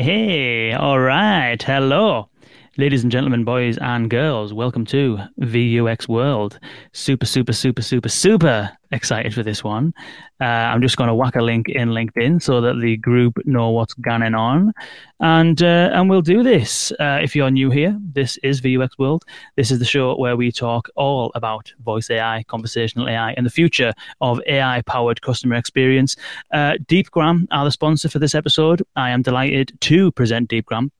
Hey, all right. Hello. Ladies and gentlemen, boys and girls, welcome to VUX World. Super, super, super, super, super excited for this one. Uh, I'm just going to whack a link in LinkedIn so that the group know what's going on, and uh, and we'll do this. Uh, if you're new here, this is VUX World. This is the show where we talk all about voice AI, conversational AI, and the future of AI-powered customer experience. Uh, Deepgram are the sponsor for this episode. I am delighted to present Deepgram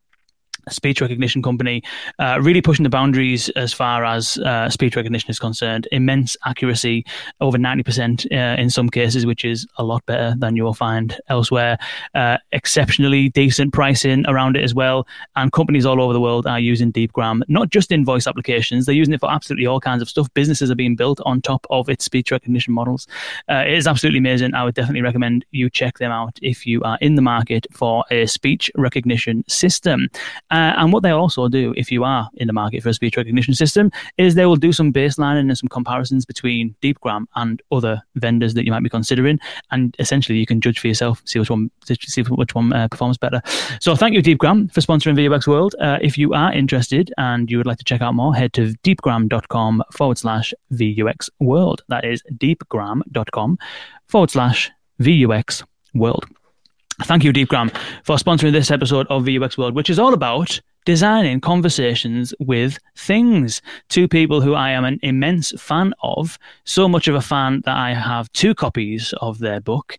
speech recognition company, uh, really pushing the boundaries as far as uh, speech recognition is concerned. Immense accuracy, over 90% uh, in some cases, which is a lot better than you will find elsewhere. Uh, exceptionally decent pricing around it as well. And companies all over the world are using DeepGram, not just in voice applications, they're using it for absolutely all kinds of stuff. Businesses are being built on top of its speech recognition models. Uh, it is absolutely amazing. I would definitely recommend you check them out if you are in the market for a speech recognition system. Uh, and what they'll also do, if you are in the market for a speech recognition system, is they will do some baselining and some comparisons between DeepGram and other vendors that you might be considering, and essentially you can judge for yourself, see which one, see which one uh, performs better. So thank you, DeepGram, for sponsoring VUX World. Uh, if you are interested and you would like to check out more, head to deepgram.com forward slash VUX World. That is deepgram.com forward slash VUX World. Thank you, DeepGram, for sponsoring this episode of VUX World, which is all about designing conversations with things. Two people who I am an immense fan of, so much of a fan that I have two copies of their book.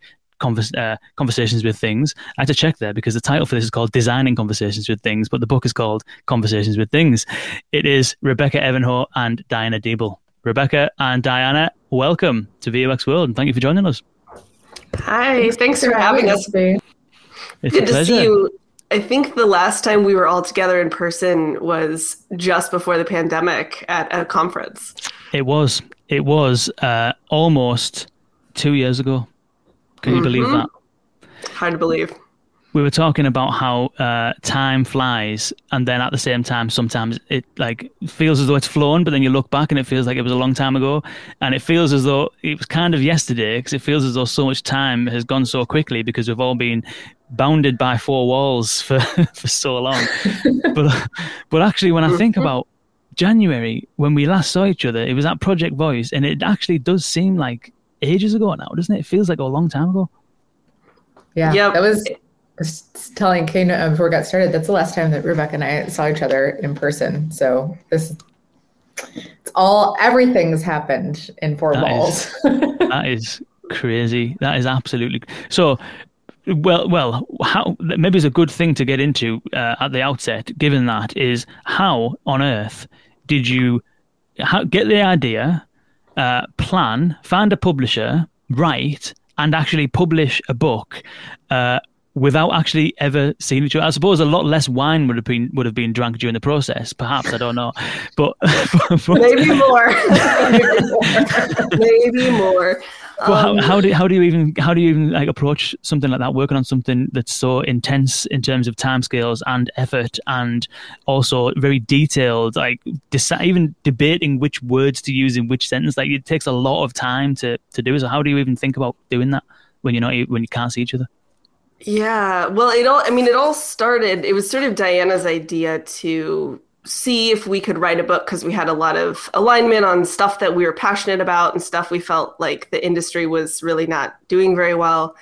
Uh, conversations with things. I had to check there because the title for this is called Designing Conversations with Things, but the book is called Conversations with Things. It is Rebecca Evanhoe and Diana Deibel. Rebecca and Diana, welcome to VUX World and thank you for joining us. Hi, thanks, for having us. It's Good to see you I think the last time we were all together in person was just before the pandemic at a conference. It was. It was uh, almost two years ago. Can mm-hmm. you believe mm-hmm. that? Hard to believe we were talking about how uh, time flies, and then at the same time, sometimes it like feels as though it's flown, but then you look back and it feels like it was a long time ago, and it feels as though it was kind of yesterday because it feels as though so much time has gone so quickly because we've all been bounded by four walls for for so long. but but actually, when I think mm-hmm. about January when we last saw each other, it was at Project Voice, and it actually does seem like ages ago now, doesn't it? It feels like a long time ago. Yeah, yep. that was was telling Kane before we got started, that's the last time that Rebecca and I saw each other in person. So this it's all everything's happened in four that walls. Is, that is crazy. That is absolutely so. Well, well, how maybe it's a good thing to get into uh, at the outset. Given that is how on earth did you how, get the idea, uh, plan, find a publisher, write, and actually publish a book uh, without actually ever seeing each other. I suppose a lot less wine would have been would have been drunk during the process. Perhaps I don't know, but, but maybe more, maybe more. Um, how, how do how do you even how do you even like approach something like that? Working on something that's so intense in terms of timescales and effort, and also very detailed, like deci- even debating which words to use in which sentence. Like it takes a lot of time to to do. So how do you even think about doing that when you're not when you can't see each other? Yeah. Well, it all, I mean, it all started, it was sort of Diana's idea to see if we could write a book because we had a lot of alignment on stuff that we were passionate about and stuff we felt like the industry was really not doing very well.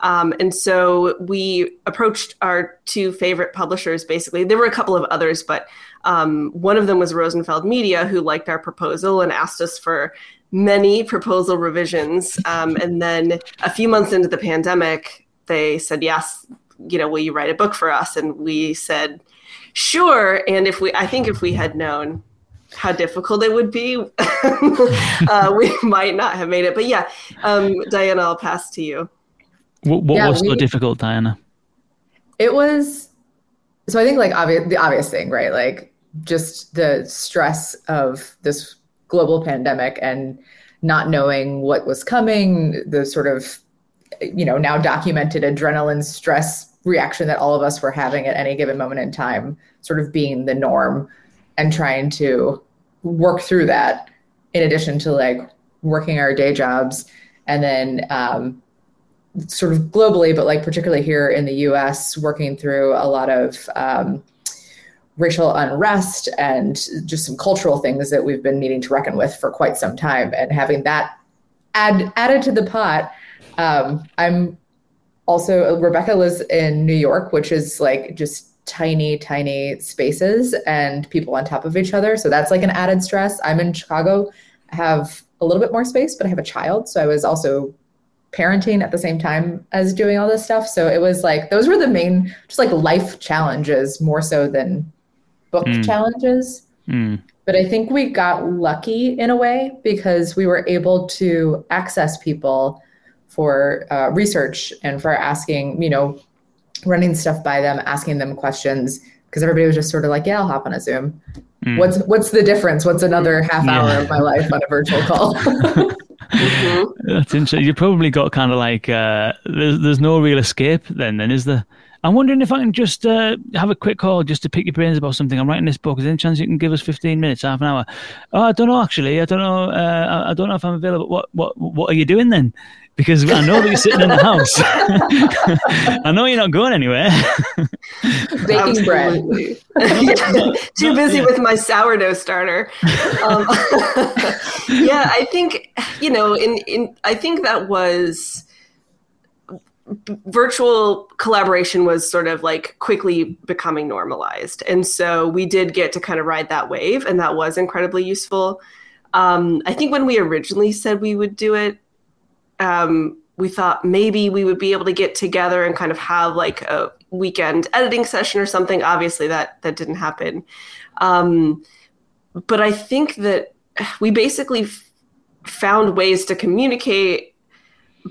Um, and so we approached our two favorite publishers basically. There were a couple of others, but um, one of them was Rosenfeld Media, who liked our proposal and asked us for many proposal revisions. Um, and then a few months into the pandemic, they said, yes, you know, will you write a book for us? And we said, sure. And if we, I think if we had known how difficult it would be, uh, we might not have made it. But yeah, um, Diana, I'll pass to you. What, what yeah, was we, so difficult, Diana? It was, so I think like obvious, the obvious thing, right? Like just the stress of this global pandemic and not knowing what was coming, the sort of you know now documented adrenaline stress reaction that all of us were having at any given moment in time sort of being the norm and trying to work through that in addition to like working our day jobs and then um, sort of globally, but like particularly here in the US, working through a lot of um, racial unrest and just some cultural things that we've been needing to reckon with for quite some time. And having that add, added to the pot, um, I'm also, Rebecca lives in New York, which is like just tiny, tiny spaces and people on top of each other. So that's like an added stress. I'm in Chicago, I have a little bit more space, but I have a child. So I was also parenting at the same time as doing all this stuff. So it was like, those were the main, just like life challenges more so than book mm. challenges. Mm. But I think we got lucky in a way because we were able to access people for uh, research and for asking, you know, running stuff by them, asking them questions because everybody was just sort of like, yeah, I'll hop on a Zoom. Mm. What's what's the difference? What's another half hour yeah. of my life on a virtual call? mm-hmm. That's interesting. You probably got kind of like uh, there's there's no real escape then, then is there? I'm wondering if I can just uh, have a quick call just to pick your brains about something. I'm writing this book. Is there any chance you can give us 15 minutes, half an hour? Oh, I don't know actually. I don't know. Uh, I don't know if I'm available. What what what are you doing then? Because I know that you're sitting in the house. I know you're not going anywhere. Baking bread. Too busy yeah. with my sourdough starter. Um, yeah, I think you know. In in I think that was virtual collaboration was sort of like quickly becoming normalized. And so we did get to kind of ride that wave, and that was incredibly useful. Um, I think when we originally said we would do it, um, we thought maybe we would be able to get together and kind of have like a weekend editing session or something. Obviously, that that didn't happen. Um, but I think that we basically f- found ways to communicate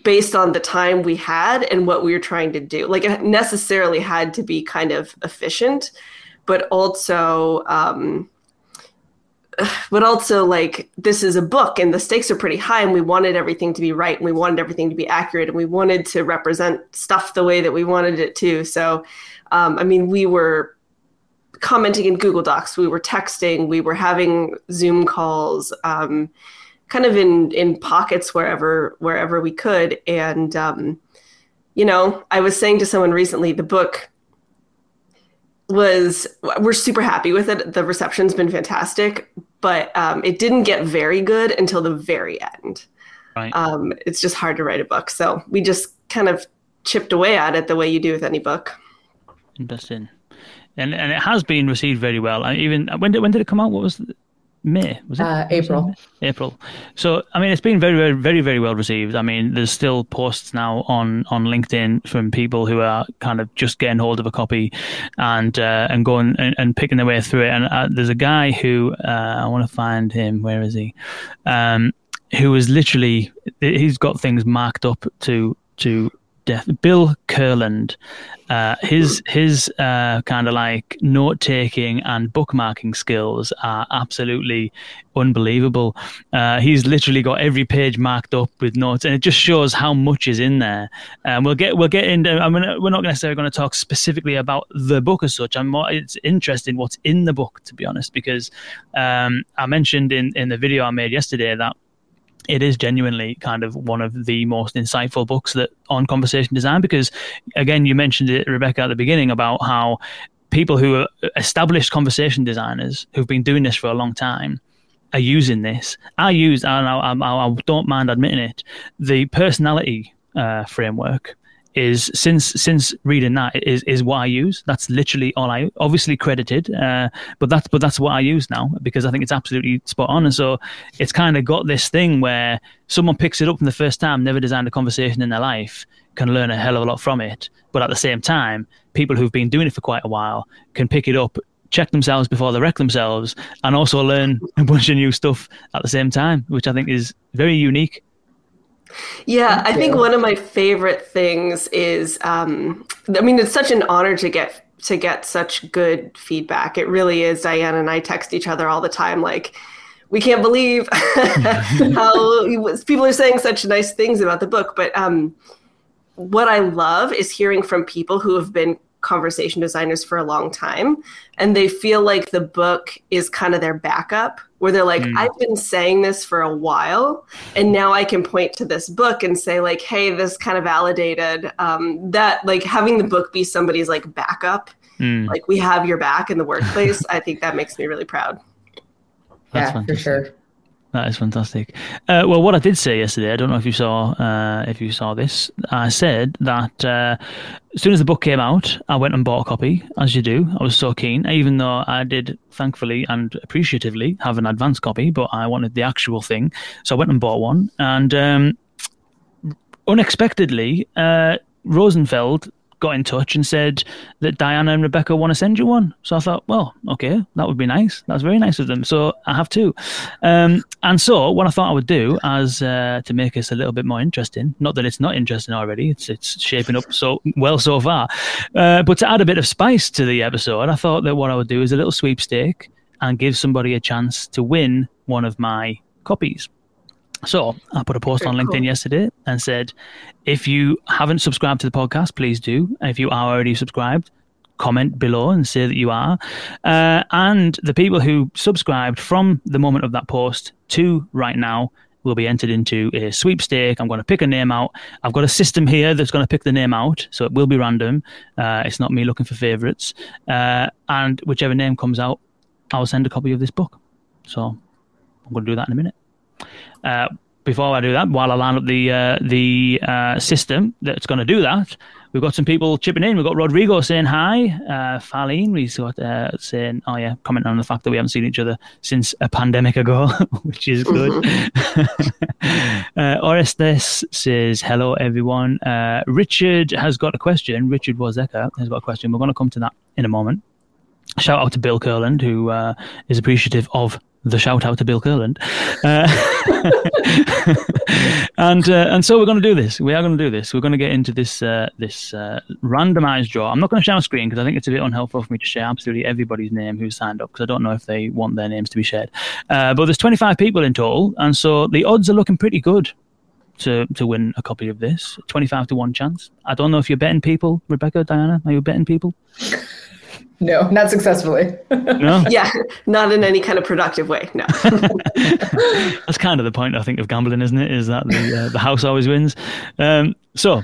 based on the time we had and what we were trying to do. Like it necessarily had to be kind of efficient, but also, um, but also like this is a book and the stakes are pretty high and we wanted everything to be right and we wanted everything to be accurate and we wanted to represent stuff the way that we wanted it to. So, um, I mean, we were commenting in Google Docs, we were texting, we were having Zoom calls. Um, kind of in in pockets wherever wherever we could and um, you know i was saying to someone recently the book was we're super happy with it the reception's been fantastic but um, it didn't get very good until the very end right. um, it's just hard to write a book so we just kind of chipped away at it the way you do with any book interesting and and it has been received very well. I even when did when did it come out? What was May was it? Uh, April. Was it April. So I mean, it's been very, very, very, very well received. I mean, there's still posts now on on LinkedIn from people who are kind of just getting hold of a copy and uh, and going and, and, picking their way through it. And uh, there's a guy who uh, I want to find him. Where is he? Um, who is literally he's got things marked up to to death. Bill Kurland, uh, his his uh, kind of like note taking and bookmarking skills are absolutely unbelievable. Uh, he's literally got every page marked up with notes, and it just shows how much is in there. And we'll get we'll get into. I mean, we're not necessarily going to talk specifically about the book as such. I'm more, it's interesting what's in the book, to be honest, because um, I mentioned in in the video I made yesterday that it is genuinely kind of one of the most insightful books that on conversation design because again you mentioned it rebecca at the beginning about how people who are established conversation designers who've been doing this for a long time are using this. I use and I, I, I don't mind admitting it the personality uh, framework is since since reading that is is what I use. That's literally all I obviously credited, uh, but that's but that's what I use now because I think it's absolutely spot on. And so it's kind of got this thing where someone picks it up from the first time, never designed a conversation in their life, can learn a hell of a lot from it. But at the same time, people who've been doing it for quite a while can pick it up. Check themselves before they wreck themselves, and also learn a bunch of new stuff at the same time, which I think is very unique. Yeah, Thank I you. think one of my favorite things is um, I mean it's such an honor to get to get such good feedback. It really is. Diane and I text each other all the time like we can't believe how people are saying such nice things about the book, but um, what I love is hearing from people who have been conversation designers for a long time and they feel like the book is kind of their backup where they're like, mm. I've been saying this for a while, and now I can point to this book and say, like, hey, this kind of validated um, that, like, having the book be somebody's like backup, mm. like we have your back in the workplace. I think that makes me really proud. That's yeah, for sure. That is fantastic. Uh, well, what I did say yesterday, I don't know if you saw uh, if you saw this. I said that uh, as soon as the book came out, I went and bought a copy, as you do. I was so keen, even though I did, thankfully and appreciatively, have an advance copy, but I wanted the actual thing, so I went and bought one. And um, unexpectedly, uh, Rosenfeld got in touch and said that Diana and Rebecca want to send you one. So I thought, well, okay, that would be nice. That's very nice of them. So I have two. Um, and so what I thought I would do as uh, to make this a little bit more interesting, not that it's not interesting already, it's it's shaping up so well so far, uh, but to add a bit of spice to the episode, I thought that what I would do is a little sweepstake and give somebody a chance to win one of my copies. So I put a post Very on LinkedIn cool. yesterday and said, if you haven't subscribed to the podcast, please do. If you are already subscribed, comment below and say that you are. Uh, and the people who subscribed from the moment of that post to right now will be entered into a sweepstake. I'm going to pick a name out. I've got a system here that's going to pick the name out, so it will be random. Uh, it's not me looking for favorites. Uh, and whichever name comes out, I'll send a copy of this book. So I'm going to do that in a minute. Uh, before I do that, while I line up the uh, the uh, system that's going to do that, we've got some people chipping in. We've got Rodrigo saying hi. Uh, Farlene, we've got uh, saying, oh yeah, commenting on the fact that we haven't seen each other since a pandemic ago, which is good. uh, Orestes says, hello everyone. Uh, Richard has got a question. Richard Wozeka has got a question. We're going to come to that in a moment. Shout out to Bill Curland, who uh, is appreciative of the shout out to Bill Curland. Uh, and uh, and so we're going to do this. We are going to do this. We're going to get into this uh, this uh, randomized draw. I'm not going to share my screen because I think it's a bit unhelpful for me to share absolutely everybody's name who's signed up because I don't know if they want their names to be shared. Uh, but there's 25 people in total, and so the odds are looking pretty good to to win a copy of this. 25 to one chance. I don't know if you're betting people, Rebecca, Diana. Are you betting people? No, not successfully. No. yeah, not in any kind of productive way. No. That's kind of the point I think of gambling, isn't it? Is that the uh, the house always wins. Um, so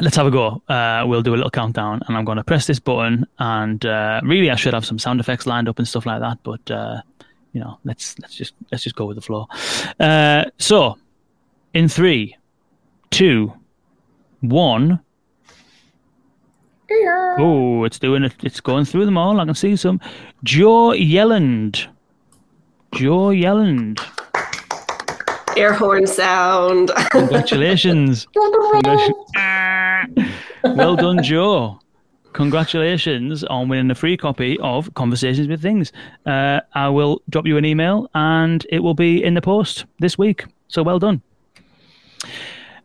let's have a go. Uh, we'll do a little countdown, and I'm going to press this button. And uh, really, I should have some sound effects lined up and stuff like that. But uh, you know, let's let's just let's just go with the flow. Uh, so, in three, two, one. Oh, it's doing it. It's going through them all. I can see some. Joe Yelland. Joe Yelland. Air horn sound. Congratulations. well done, Joe. Congratulations on winning a free copy of Conversations with Things. Uh, I will drop you an email and it will be in the post this week. So well done.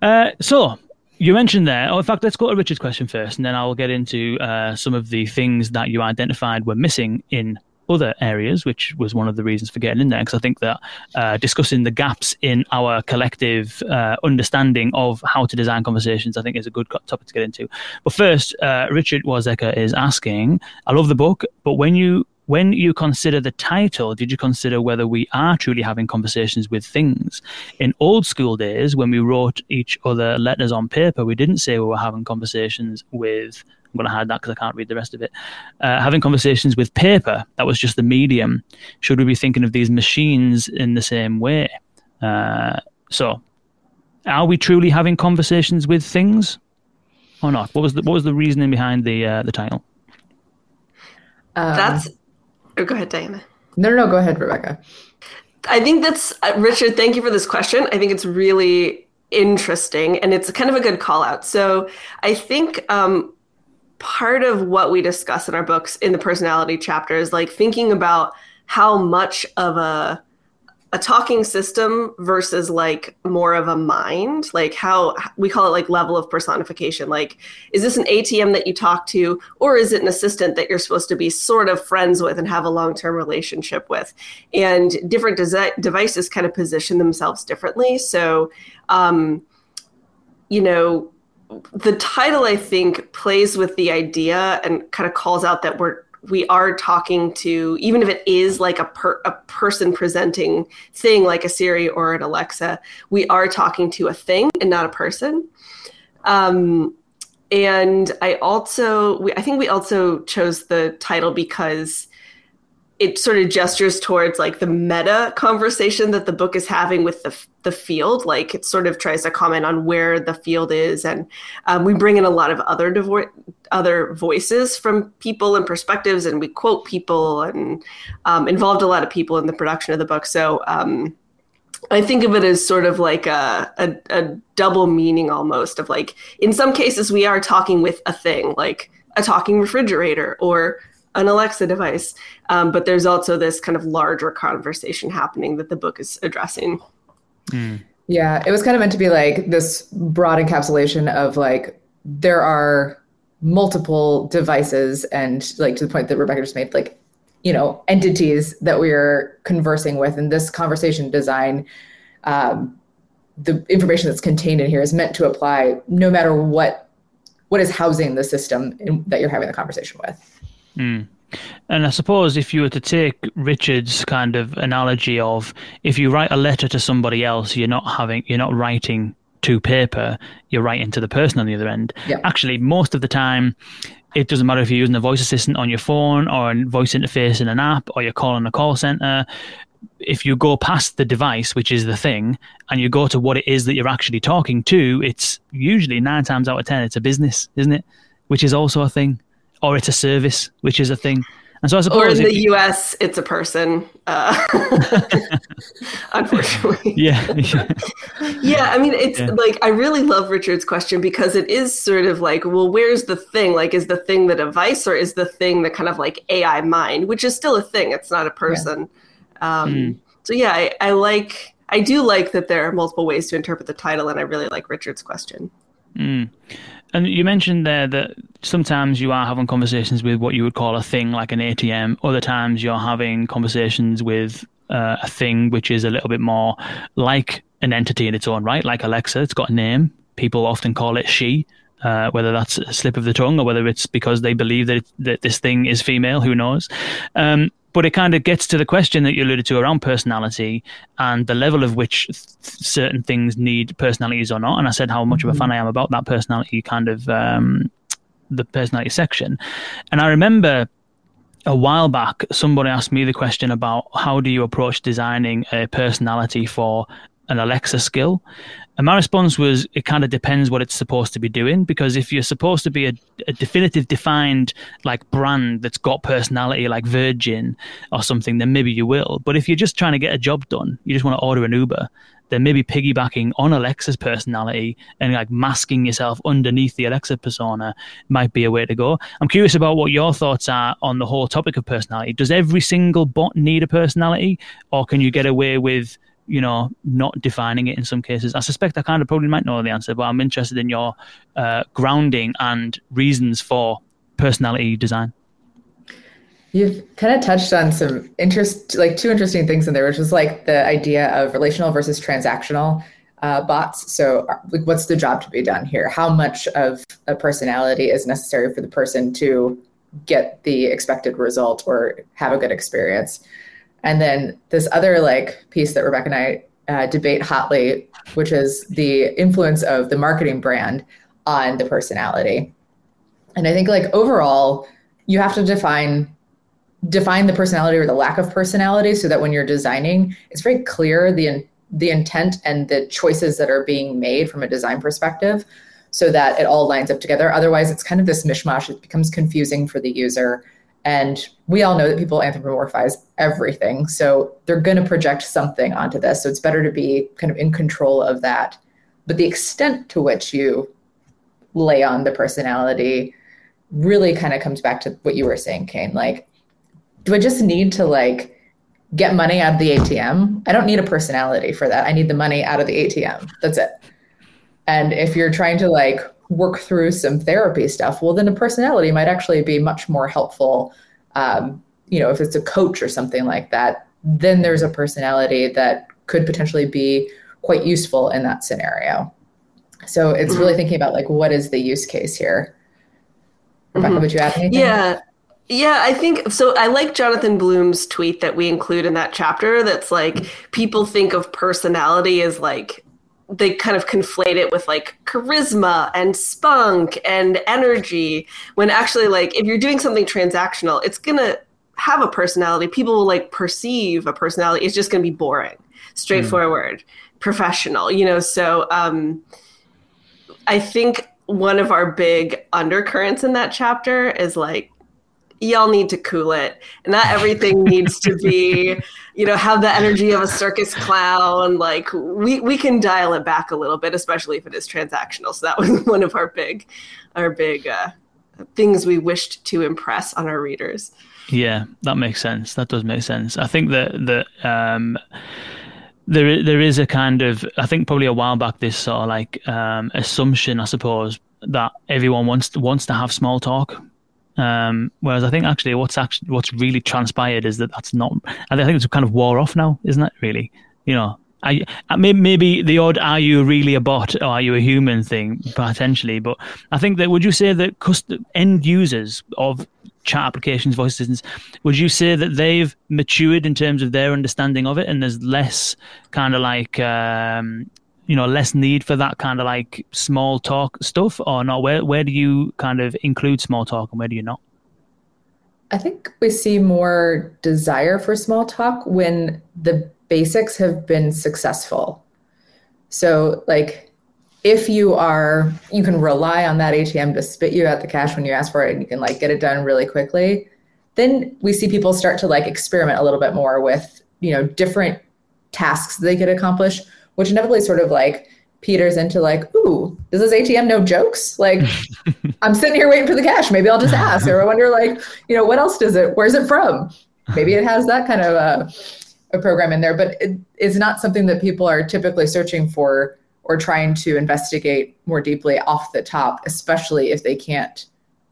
Uh, so you mentioned there. Oh, in fact, let's go to Richard's question first, and then I'll get into uh, some of the things that you identified were missing in other areas, which was one of the reasons for getting in there. Because I think that uh, discussing the gaps in our collective uh, understanding of how to design conversations, I think, is a good topic to get into. But first, uh, Richard Wazeka is asking, I love the book, but when you when you consider the title, did you consider whether we are truly having conversations with things? In old school days, when we wrote each other letters on paper, we didn't say we were having conversations with. I'm going to hide that because I can't read the rest of it. Uh, having conversations with paper, that was just the medium. Should we be thinking of these machines in the same way? Uh, so, are we truly having conversations with things or not? What was the, what was the reasoning behind the uh, the title? Um, That's Oh, go ahead, Diana. No, no, no. Go ahead, Rebecca. I think that's uh, Richard. Thank you for this question. I think it's really interesting, and it's kind of a good call out. So I think um, part of what we discuss in our books in the personality chapter is like thinking about how much of a a talking system versus like more of a mind? Like how we call it like level of personification. Like is this an atm that you talk to or is it an assistant that you're supposed to be sort of friends with and have a long-term relationship with? And different desi- devices kind of position themselves differently. So um you know the title i think plays with the idea and kind of calls out that we're we are talking to even if it is like a per, a person presenting thing like a Siri or an Alexa, we are talking to a thing and not a person. Um, and I also, we, I think we also chose the title because it sort of gestures towards like the meta conversation that the book is having with the the field. Like it sort of tries to comment on where the field is, and um, we bring in a lot of other devo- other voices from people and perspectives, and we quote people and um, involved a lot of people in the production of the book. So um, I think of it as sort of like a, a, a double meaning almost of like in some cases we are talking with a thing like a talking refrigerator or an Alexa device. Um, but there's also this kind of larger conversation happening that the book is addressing. Mm. Yeah, it was kind of meant to be like this broad encapsulation of like there are multiple devices and like to the point that Rebecca just made, like, you know, entities that we are conversing with. And this conversation design, um, the information that's contained in here is meant to apply no matter what what is housing the system in, that you're having the conversation with. Mm. And I suppose if you were to take Richard's kind of analogy of if you write a letter to somebody else, you're not having you're not writing to paper, you're writing to the person on the other end. Yeah. Actually, most of the time, it doesn't matter if you're using a voice assistant on your phone or a voice interface in an app or you're calling a call center. If you go past the device, which is the thing, and you go to what it is that you're actually talking to, it's usually nine times out of ten, it's a business, isn't it? Which is also a thing or it's a service, which is a thing. And so I suppose, or in the U.S., it's a person. Uh, unfortunately, yeah, yeah, yeah. I mean, it's yeah. like I really love Richard's question because it is sort of like, well, where's the thing? Like, is the thing the device, or is the thing the kind of like AI mind, which is still a thing? It's not a person. Yeah. Um, mm. So yeah, I, I like. I do like that there are multiple ways to interpret the title, and I really like Richard's question. Mm. And you mentioned there that sometimes you are having conversations with what you would call a thing like an ATM. Other times you're having conversations with uh, a thing which is a little bit more like an entity in its own right, like Alexa. It's got a name. People often call it she. Uh, whether that's a slip of the tongue or whether it's because they believe that, it, that this thing is female, who knows? Um, but it kind of gets to the question that you alluded to around personality and the level of which th- certain things need personalities or not. And I said how much of a fan mm-hmm. I am about that personality kind of um, the personality section. And I remember a while back somebody asked me the question about how do you approach designing a personality for an Alexa skill. And my response was, it kind of depends what it's supposed to be doing. Because if you're supposed to be a, a, definitive, defined like brand that's got personality, like Virgin or something, then maybe you will. But if you're just trying to get a job done, you just want to order an Uber, then maybe piggybacking on Alexa's personality and like masking yourself underneath the Alexa persona might be a way to go. I'm curious about what your thoughts are on the whole topic of personality. Does every single bot need a personality, or can you get away with you know, not defining it in some cases? I suspect I kind of probably might know the answer, but I'm interested in your uh, grounding and reasons for personality design. You've kind of touched on some interest, like two interesting things in there, which was like the idea of relational versus transactional uh, bots. So, like, what's the job to be done here? How much of a personality is necessary for the person to get the expected result or have a good experience? And then this other like piece that Rebecca and I uh, debate hotly, which is the influence of the marketing brand on the personality. And I think like overall, you have to define define the personality or the lack of personality so that when you're designing, it's very clear the the intent and the choices that are being made from a design perspective so that it all lines up together. Otherwise, it's kind of this mishmash. It becomes confusing for the user and we all know that people anthropomorphize everything. So they're going to project something onto this. So it's better to be kind of in control of that. But the extent to which you lay on the personality really kind of comes back to what you were saying, Kane. Like, do I just need to like get money out of the ATM? I don't need a personality for that. I need the money out of the ATM. That's it. And if you're trying to like work through some therapy stuff, well, then a personality might actually be much more helpful. Um, you know, if it's a coach or something like that, then there's a personality that could potentially be quite useful in that scenario. So it's really mm-hmm. thinking about like what is the use case here. Rebecca, mm-hmm. would you add anything? Yeah. Yeah, I think so. I like Jonathan Bloom's tweet that we include in that chapter. That's like people think of personality as like they kind of conflate it with like charisma and spunk and energy when actually like if you're doing something transactional it's gonna have a personality. People will like perceive a personality. It's just gonna be boring. Straightforward. Mm. professional you know? So um i think one of our big undercurrents in that chapter is like y'all need to cool it. And not everything needs to be you know have the energy of a circus clown. Like we we can dial it back a little bit especially if it is transactional. So that was one of our big our big uh, things we wished to impress on our readers. Yeah that makes sense. That does make sense. I think that that um there there is a kind of I think probably a while back this sort of like um, assumption I suppose that everyone wants to, wants to have small talk um, whereas I think actually what's actually what's really transpired is that that's not. I think it's kind of wore off now, isn't it? Really, you know. I, maybe the odd "Are you really a bot or are you a human?" thing potentially, but I think that would you say that cust- end users of chat applications, voice assistants, would you say that they've matured in terms of their understanding of it, and there's less kind of like um, you know less need for that kind of like small talk stuff or not? Where where do you kind of include small talk and where do you not? I think we see more desire for small talk when the basics have been successful. So like if you are you can rely on that atm to spit you out the cash when you ask for it and you can like get it done really quickly. Then we see people start to like experiment a little bit more with you know different tasks they could accomplish which inevitably sort of like peters into like, ooh, does this ATM know jokes? Like, I'm sitting here waiting for the cash. Maybe I'll just ask. Or I wonder, like, you know, what else does it? Where's it from? Maybe it has that kind of a, a program in there, but it, it's not something that people are typically searching for or trying to investigate more deeply off the top, especially if they can't,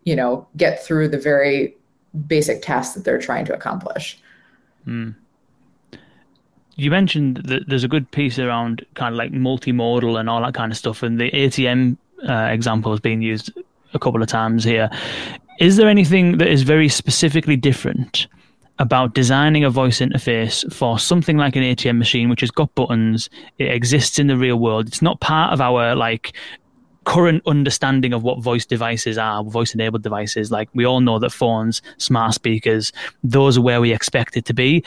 you know, get through the very basic tasks that they're trying to accomplish. Mm you mentioned that there's a good piece around kind of like multimodal and all that kind of stuff, and the ATM uh, example has been used a couple of times here. Is there anything that is very specifically different about designing a voice interface for something like an ATM machine, which has got buttons, it exists in the real world, it's not part of our like current understanding of what voice devices are, voice enabled devices. Like we all know that phones, smart speakers, those are where we expect it to be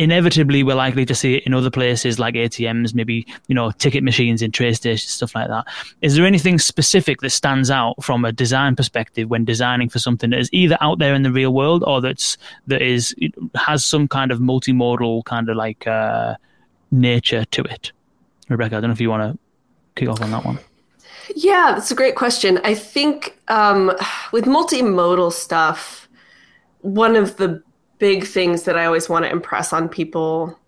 inevitably we're likely to see it in other places like ATMs, maybe you know ticket machines in train stations, stuff like that. Is there anything specific that stands out from a design perspective when designing for something that is either out there in the real world or that's that is has some kind of multimodal kind of like uh, nature to it? Rebecca, I don't know if you want to kick off on that one. Yeah, that's a great question. I think um, with multimodal stuff, one of the big things that I always want to impress on people,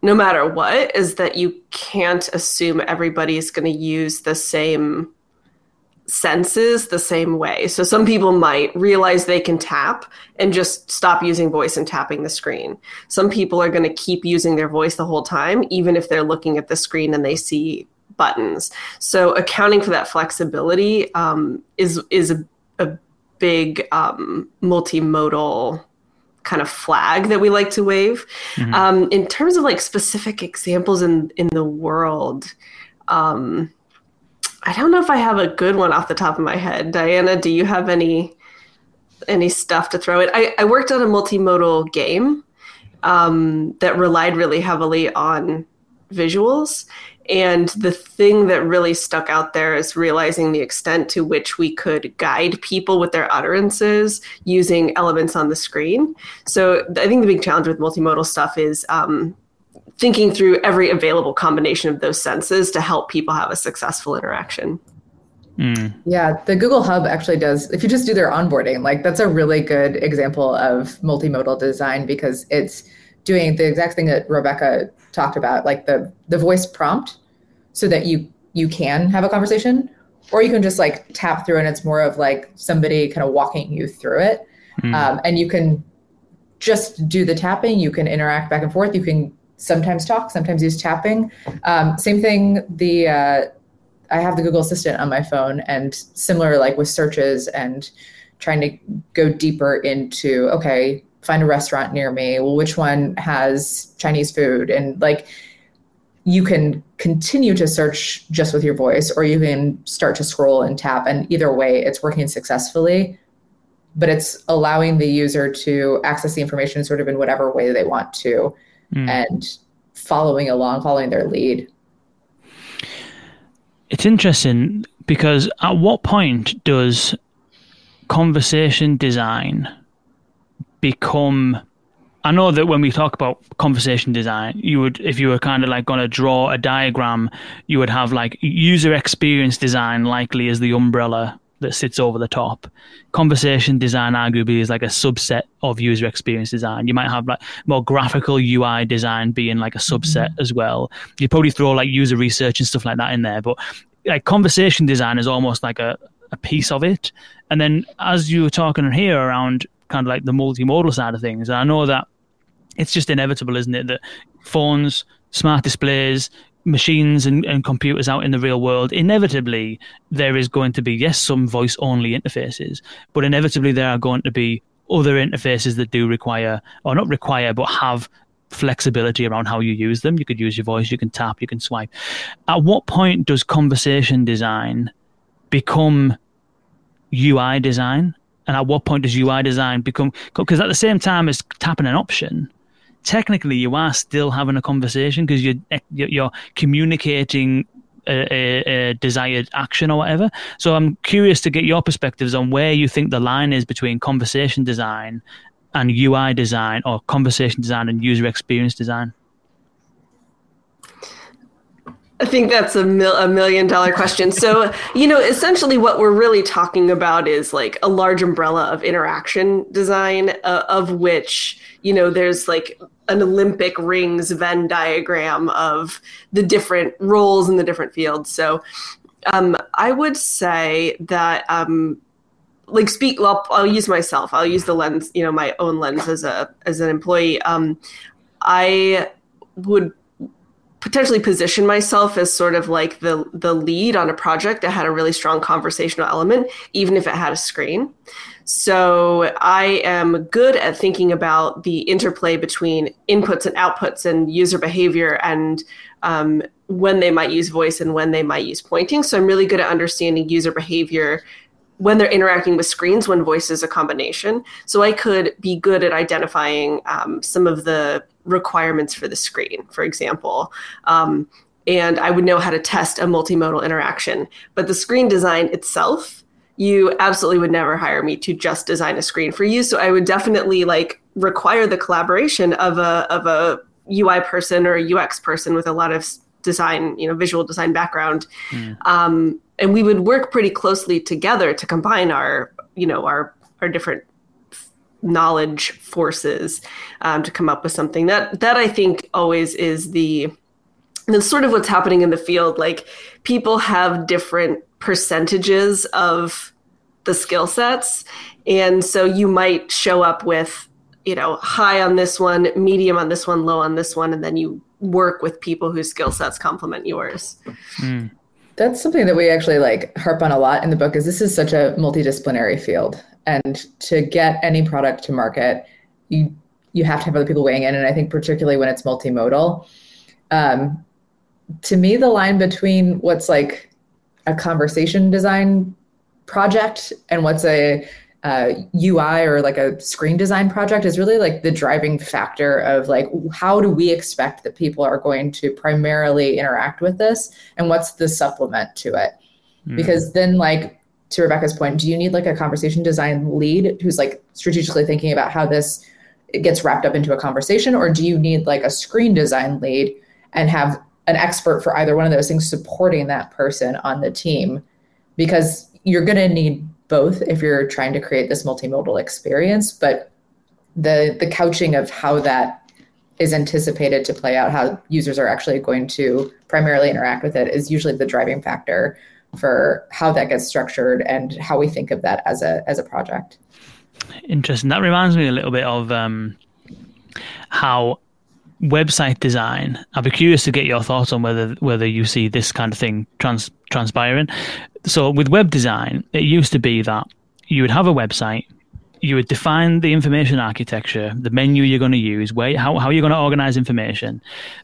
no matter what, is that you can't assume everybody is going to use the same senses the same way. So some people might realize they can tap and just stop using voice and tapping the screen. Some people are going to keep using their voice the whole time, even if they're looking at the screen and they see buttons. So accounting for that flexibility um, is is a, a big um, multimodal kind of flag that we like to wave. Mm-hmm. Um, in terms of like specific examples in in the world, um, I don't know if I have a good one off the top of my head. Diana, do you have any any stuff to throw in? I, I worked on a multimodal game um, that relied really heavily on visuals and the thing that really stuck out there is realizing the extent to which we could guide people with their utterances using elements on the screen. So I think the big challenge with multimodal stuff is um, thinking through every available combination of those senses to help people have a successful interaction. Mm. Yeah, the Google Hub actually does. If you just do their onboarding, like that's a really good example of multimodal design because it's doing the exact thing that Rebecca talked about, like the the voice prompt, so that you you can have a conversation, or you can just like tap through and it's more of like somebody kind of walking you through it, mm. um, and you can just do the tapping. You can interact back and forth. You can sometimes talk, sometimes use tapping. Um, same thing. The uh, I have the Google Assistant on my phone, and similar like with searches and trying to go deeper into okay find a restaurant near me. Well which one has chinese food? And like you can continue to search just with your voice or you can start to scroll and tap. And either way it's working successfully but it's allowing the user to access the information sort of in whatever way they want to mm. and following along following their lead. It's interesting because at what point does conversation design become I know that when we talk about conversation design, you would, if you were kind of like going to draw a diagram, you would have like user experience design likely as the umbrella that sits over the top. Conversation design arguably is like a subset of user experience design. You might have like more graphical UI design being like a subset mm-hmm. as well. You probably throw like user research and stuff like that in there, but like conversation design is almost like a, a piece of it. And then as you were talking here around kind of like the multimodal side of things, And I know that it's just inevitable, isn't it, that phones, smart displays, machines and, and computers out in the real world, inevitably there is going to be, yes, some voice only interfaces, but inevitably there are going to be other interfaces that do require, or not require, but have flexibility around how you use them. You could use your voice, you can tap, you can swipe. At what point does conversation design become UI design? And at what point does UI design become? Because at the same time as tapping an option, technically you are still having a conversation because eh, you're you're communicating a, a, a, desired action or whatever. So I'm curious to get your perspectives on where you think the line is between conversation design and UI design or conversation design and user experience design? I think that's a, mil- a million dollar question. So, you know, essentially what we're really talking about is like a large umbrella of interaction design, uh, of which, you know, there's like an Olympic rings Venn diagram of the different roles in the different fields. So, um, I would say that um, like speak I'll, I'll, use myself i'll use the lens you know my own lens as a as an employee um i would potentially position myself as sort of like the the lead on a project that had a really strong conversational element even if it had a screen so i am good at thinking about the interplay between inputs and outputs and user behavior and um, when they might use voice and when they might use pointing so i'm really good at understanding user behavior when they're interacting with screens when voice is a combination. So I could be good at identifying um, some of the requirements for the screen, for example. Um, and I would know how to test a multimodal interaction. But the screen design itself, you absolutely would never hire me to just design a screen for you. So I would definitely like require the collaboration of a of a UI person or a UX person with a lot of design, you know, visual design background. Mm. Um, and we would work pretty closely together to combine our you know our our different knowledge forces um, to come up with something that that I think always is the that's sort of what's happening in the field. Like people have different percentages of the skill sets, and so you might show up with you know high on this one, medium on this one, low on this one, and then you work with people whose skill sets complement yours. Mm. That's something that we actually like harp on a lot in the book is this is such a multidisciplinary field. And to get any product to market, you you have to have other people weighing in. And I think particularly when it's multimodal, um, to me, the line between what's like a conversation design project and what's a uh, UI or like a screen design project is really like the driving factor of like how do we expect that people are going to primarily interact with this and what's the supplement to it? Mm. because then like to rebecca's point do you need like a conversation design lead who's like strategically thinking about how this gets wrapped up into a conversation? Or do you need like a screen design lead and have an expert for either one of those things supporting that person on the team? Because you're going to need both if you're trying to create this multimodal experience but the the couching of how that is anticipated to play out how users are actually going to primarily interact with it is usually the driving factor for how that gets structured and how we think of that as a as a project. Interesting. That reminds me a little bit of um, how website design i'd be curious to get your thoughts on whether whether you see this kind of thing trans, transpiring so with web design, it used to be that you would have a website you would define the information architecture, the menu you're going to use, where how, how you're going to organize information.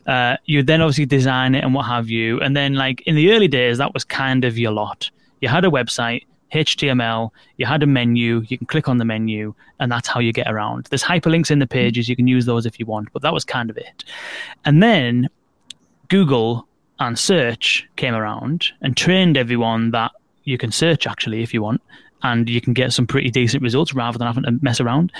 Uh, you then obviously design it and what have you. And then, like in the early days, that was kind of your lot. You had a website, HTML, you had a menu, you can click on the menu, and that's how you get around. There's hyperlinks in the hmm. pages, you can use those if you want, but that was kind of it. And then Google and search came around and trained everyone that you can search actually if you want and you can get some pretty decent results rather than having to mess around.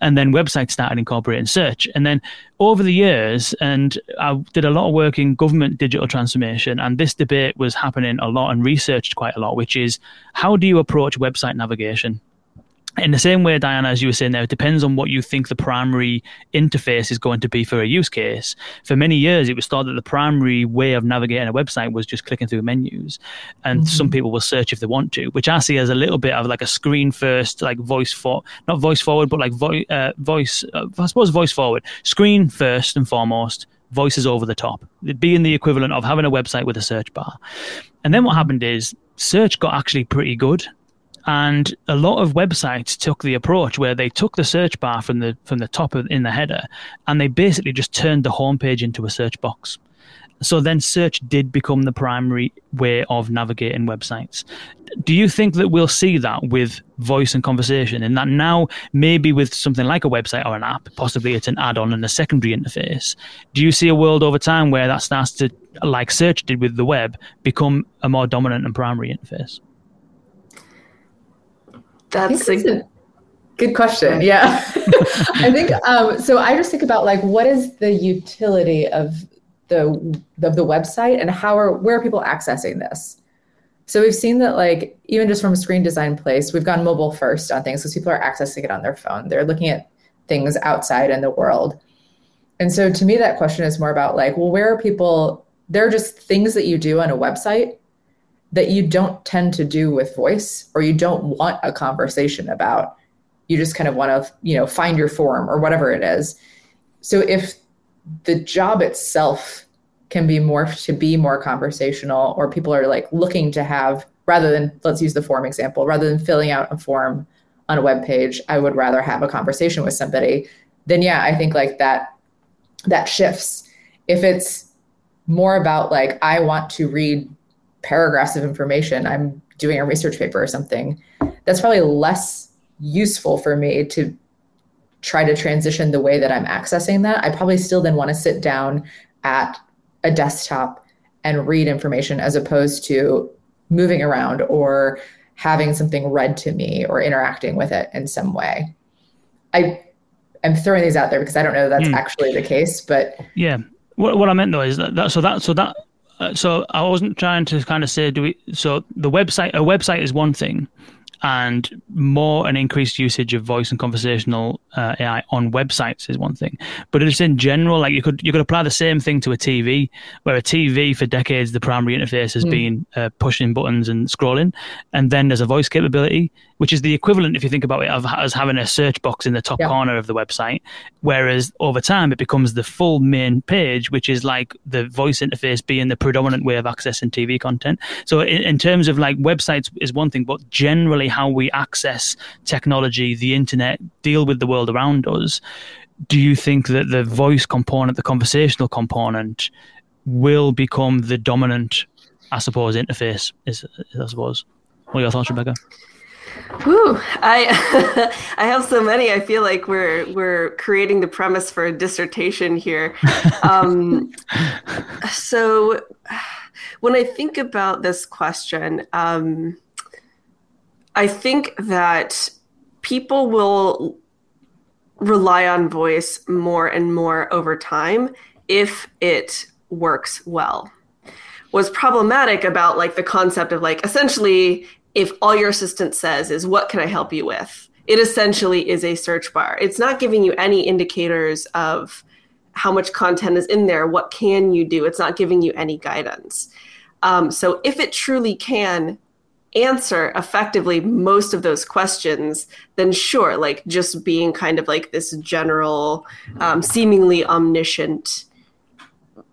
And then websites started incorporating search. And then over the years, and I did a lot of work in government digital transformation, and this debate was happening a lot and researched quite a lot, which is how do you approach website navigation? In the same way, Diana, as you were saying there, it depends on what you think the primary interface is going to be for a use case. For many years, it was thought that the primary way of navigating a website was just clicking through menus. And mm-hmm. some people will search if they want to, which I see as a little bit of like a screen first, like voice for, not voice forward, but like vo- uh, voice, uh, I suppose voice forward. Screen first and foremost, voices over the top. It'd be in the equivalent of having a website with a search bar. And then what happened is search got actually pretty good and a lot of websites took the approach where they took the search bar from the from the top of, in the header and they basically just turned the homepage into a search box. So then search did become the primary way of navigating websites. Do you think that we'll see that with voice and conversation and that now maybe with something like a website or an app, possibly it's an add-on and a secondary interface. Do you see a world over time where that starts to like search did with the web become a more dominant and primary interface? That's a good question. Yeah. I think um, so. I just think about like what is the utility of the of the website and how are where are people accessing this? So we've seen that like even just from a screen design place, we've gone mobile first on things because people are accessing it on their phone. They're looking at things outside in the world. And so to me, that question is more about like, well, where are people? There are just things that you do on a website that you don't tend to do with voice or you don't want a conversation about. You just kind of want to you know find your form or whatever it is. So if the job itself can be morphed to be more conversational or people are like looking to have rather than let's use the form example rather than filling out a form on a web page i would rather have a conversation with somebody then yeah i think like that that shifts. If it's more about like i want to read paragraphs of information, I'm doing a research paper or something, that's probably less useful for me to try to transition the way that I'm accessing that. I probably still then want to sit down at a desktop and read information as opposed to moving around or having something read to me or interacting with it in some way. I am throwing these out there because I don't know that's mm. actually the case, but yeah. What, what I meant though is that, that so that so that Uh, so I wasn't trying to kind of say do we. So the website, a website is one thing, and more an increased usage of voice and conversational uh, AI on websites is one thing. But it's in general, like you could you could apply the same thing to a TV, where a TV for decades the primary interface has mm. been uh, pushing buttons and scrolling, and then there's a voice capability, which is the equivalent if you think about it of as having a search box in the top yeah. corner of the website. Whereas over time it becomes the full main page, which is like the voice interface being the predominant way of accessing TV content. So in, in terms of like websites is one thing, but generally how we access technology, the internet, deal with the world around us, do you think that the voice component, the conversational component, will become the dominant, I suppose, interface? Is I suppose. What are your thoughts, Rebecca? Whew, I I have so many. I feel like we're we're creating the premise for a dissertation here. Um, so, when I think about this question, um, I think that people will rely on voice more and more over time if it works well. What's problematic about like the concept of like essentially if all your assistant says is what can I help you with? It essentially is a search bar. It's not giving you any indicators of how much content is in there. What can you do? It's not giving you any guidance. Um, so if it truly can answer effectively most of those questions, then sure, like just being kind of like this general, um, seemingly omniscient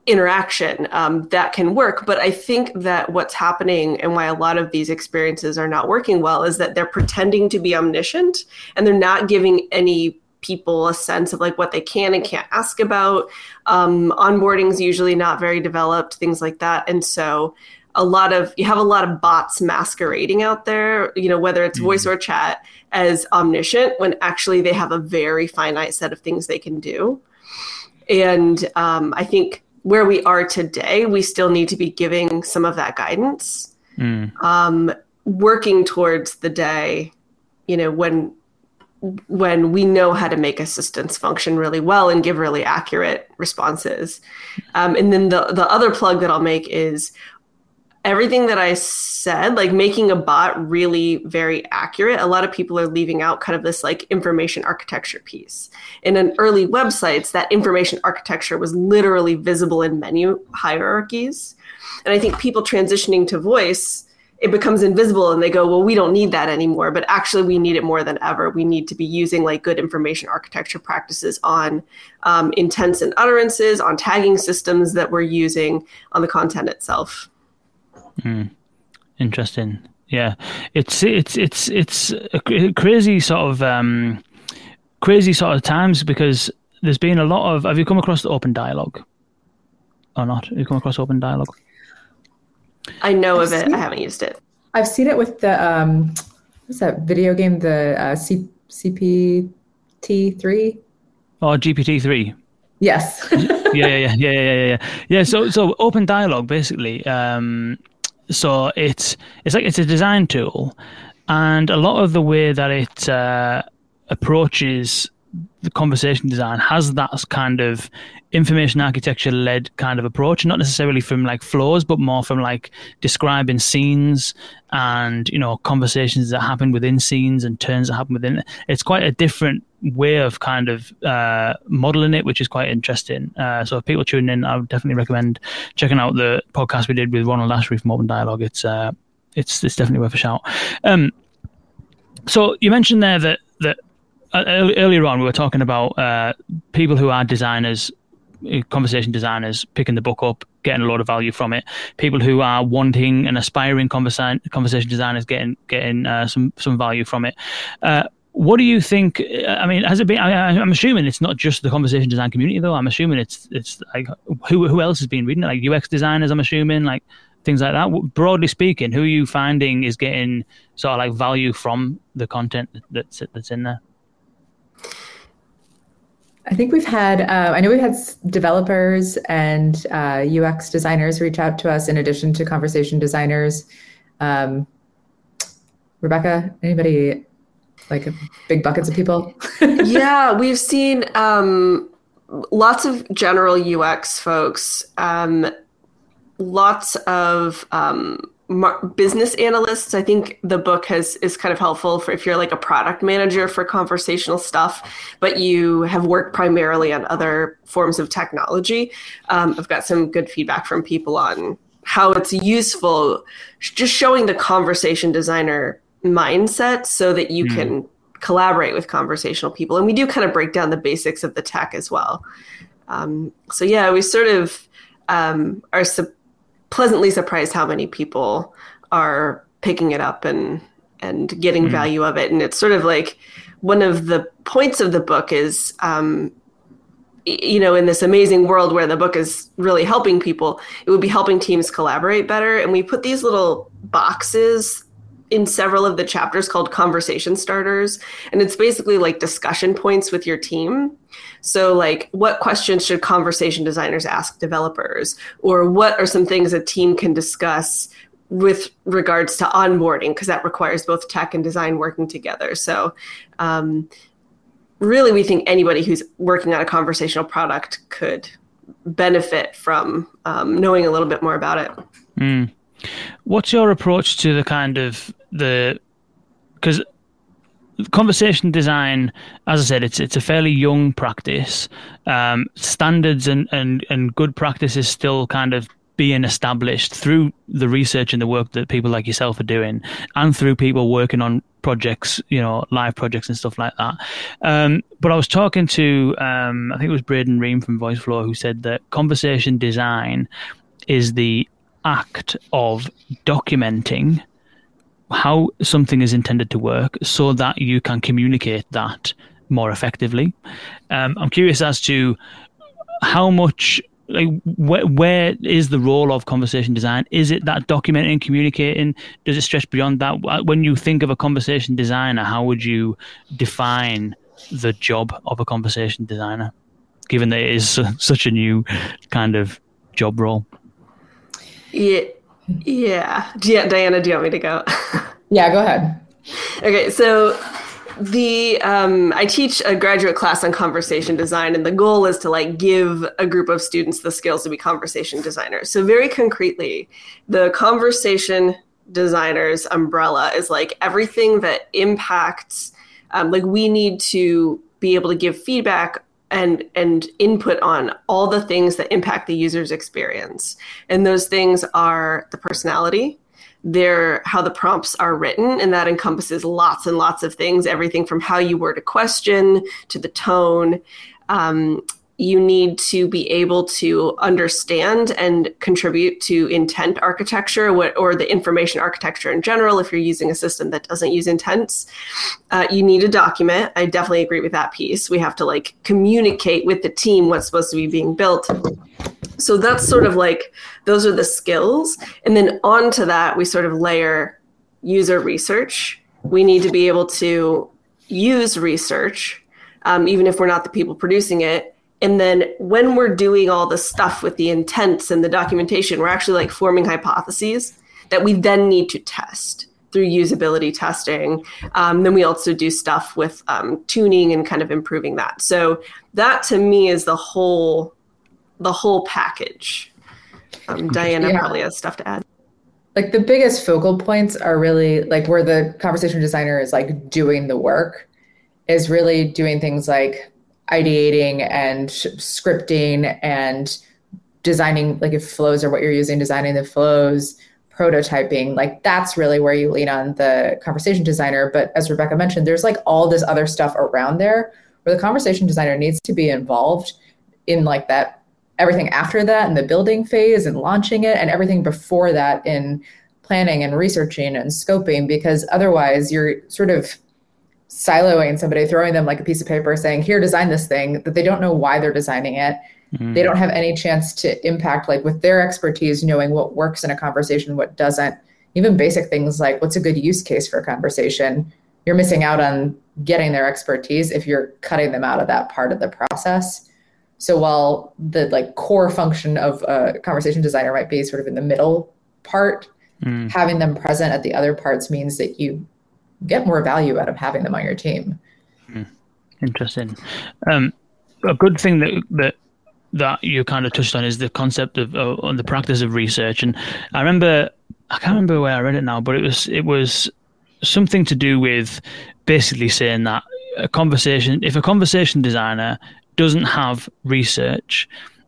interaction um, that can work. But I think that what's happening and why a lot of these experiences are not working well is that they're pretending to be omniscient and they're not giving any people a sense of like what they can and can't ask about. Um, onboarding is usually not very developed, things like that. And so a lot of you have a lot of bots masquerading out there, you know, whether it's mm voice or chat as omniscient when actually they have a very finite set of things they can do. And um, I think where we are today, we still need to be giving some of that guidance, mm. um, working towards the day, you know, when when we know how to make assistants function really well and give really accurate responses. Um, and then the the other plug that I'll make is everything that I said, like making a bot really very accurate. A lot of people are leaving out kind of this like information architecture piece. In an early websites, that information architecture was literally visible in menu hierarchies. And I think people transitioning to voice it becomes invisible and they go well we don't need that anymore but actually we need it more than ever we need to be using like good information architecture practices on um, intents and utterances on tagging systems that we're using on the content itself mm. interesting yeah it's it's it's it's a crazy sort of um, crazy sort of times because there's been a lot of have you come across the OpenDialog or not have you come across OpenDialog I know I've of it. I haven't used it. I've seen it with the um, what's that video game? The uh, C- CPT three. Oh, GPT three. Yes. yeah, yeah, yeah, yeah, yeah, yeah. Yeah. So, so OpenDialog basically. Um, so it's it's like it's a design tool, and a lot of the way that it uh, approaches the conversation design has that kind of information architecture led kind of approach not necessarily from like flows but more from like describing scenes and you know conversations that happen within scenes and turns that happen within it's quite a different way of kind of uh, modeling it which is quite interesting. Uh, so if people tune in i would definitely recommend checking out the podcast we did with Ronald Ashri from OpenDialog. It's uh, it's it's definitely worth a shout. Um, so you mentioned there that that earlier on we were talking about uh, people who are designers uh, conversation designers picking the book up, getting a lot of value from it. People who are wanting and aspiring conversation conversation designers getting getting uh, some some value from it. Uh, what do you think? I mean, has it been? I, am assuming it's not just the conversation design community, though. I'm assuming it's it's like who who else has been reading it? Like UX designers, I'm assuming, like things like that. Broadly speaking, who are you finding is getting sort of like value from the content that's that's in there? I think we've had, uh, I know we've had developers and uh, UX designers reach out to us in addition to conversation designers. Um, Rebecca, anybody like big buckets of people? yeah, we've seen um, lots of general UX folks, um, lots of um, business analysts i think the book has is kind of helpful for if you're like a product manager for conversational stuff but you have worked primarily on other forms of technology. Um, i've got some good feedback from people on how it's useful just showing the conversation designer mindset so that you mm. can collaborate with conversational people. And we do kind of break down the basics of the tech as well. Um, so yeah we sort of um, are pleasantly surprised how many people are picking it up and and getting mm. value of it. And it's sort of like one of the points of the book is, um, you know, in this amazing world where the book is really helping people, it would be helping teams collaborate better. And we put these little boxes in several of the chapters called conversation starters. And it's basically like discussion points with your team. So, like, what questions should conversation designers ask developers? Or what are some things a team can discuss with regards to onboarding? Because that requires both tech and design working together. So, um, really, we think anybody who's working on a conversational product could benefit from um, knowing a little bit more about it. Mm. What's your approach to the kind of the because conversation design, as I said, it's it's a fairly young practice. Um, standards and, and, and good practices still kind of being established through the research and the work that people like yourself are doing, and through people working on projects, you know, live projects and stuff like that. Um, but I was talking to, um, I think it was Braden Ream from VoiceFlow who said that conversation design is the act of documenting how something is intended to work so that you can communicate that more effectively. Um, I'm curious as to how much like where, where is the role of conversation design? Is it that documenting communicating? Does it stretch beyond that? When you think of a conversation designer how would you define the job of a conversation designer given that it is such a new kind of job role yeah yeah diana do you want me to go yeah go ahead okay so the um, I teach a graduate class on conversation design, and the goal is to like give a group of students the skills to be conversation designers. So very concretely, the conversation designers umbrella is like everything that impacts. Um, like we need to be able to give feedback and and input on all the things that impact the user's experience, and those things are the personality their how the prompts are written and that encompasses lots and lots of things everything from how you word a question to the tone. Um, you need to be able to understand and contribute to intent architecture or the information architecture in general if you're using a system that doesn't use intents uh, you need a document. I definitely agree with that piece. We have to like communicate with the team what's supposed to be being built. So that's sort of like those are the skills. And then onto that we sort of layer user research. We need to be able to use research um, even if we're not the people producing it and then when we're doing all the stuff with the intents and the documentation we're actually like forming hypotheses that we then need to test through usability testing. Um, then we also do stuff with um, tuning and kind of improving that. So that to me is the whole the whole package. Um, diana yeah. probably has stuff to add. Like the biggest focal points are really like where the conversation designer is like doing the work is really doing things like ideating and scripting and designing like if flows are what you're using designing the flows prototyping like that's really where you lean on the conversation designer. But as rebecca mentioned there's like all this other stuff around there where the conversation designer needs to be involved in like that everything after that in the building phase and launching it and everything before that in planning and researching and scoping because otherwise you're sort of siloing somebody, throwing them like a piece of paper saying, here, design this thing, that they don't know why they're designing it. Mm-hmm. They don't have any chance to impact, like with their expertise, knowing what works in a conversation, what doesn't. Even basic things like what's a good use case for a conversation. You're missing out on getting their expertise if you're cutting them out of that part of the process. So while the like core function of a conversation designer might be sort of in the middle part, mm. having them present at the other parts means that you get more value out of having them on your team. Hmm. Interesting. Um, a good thing that that that you kind of touched on is the concept of uh, on the practice of research. And I remember I can't remember where I read it now, but it was it was something to do with basically saying that a conversation if a conversation designer doesn't have research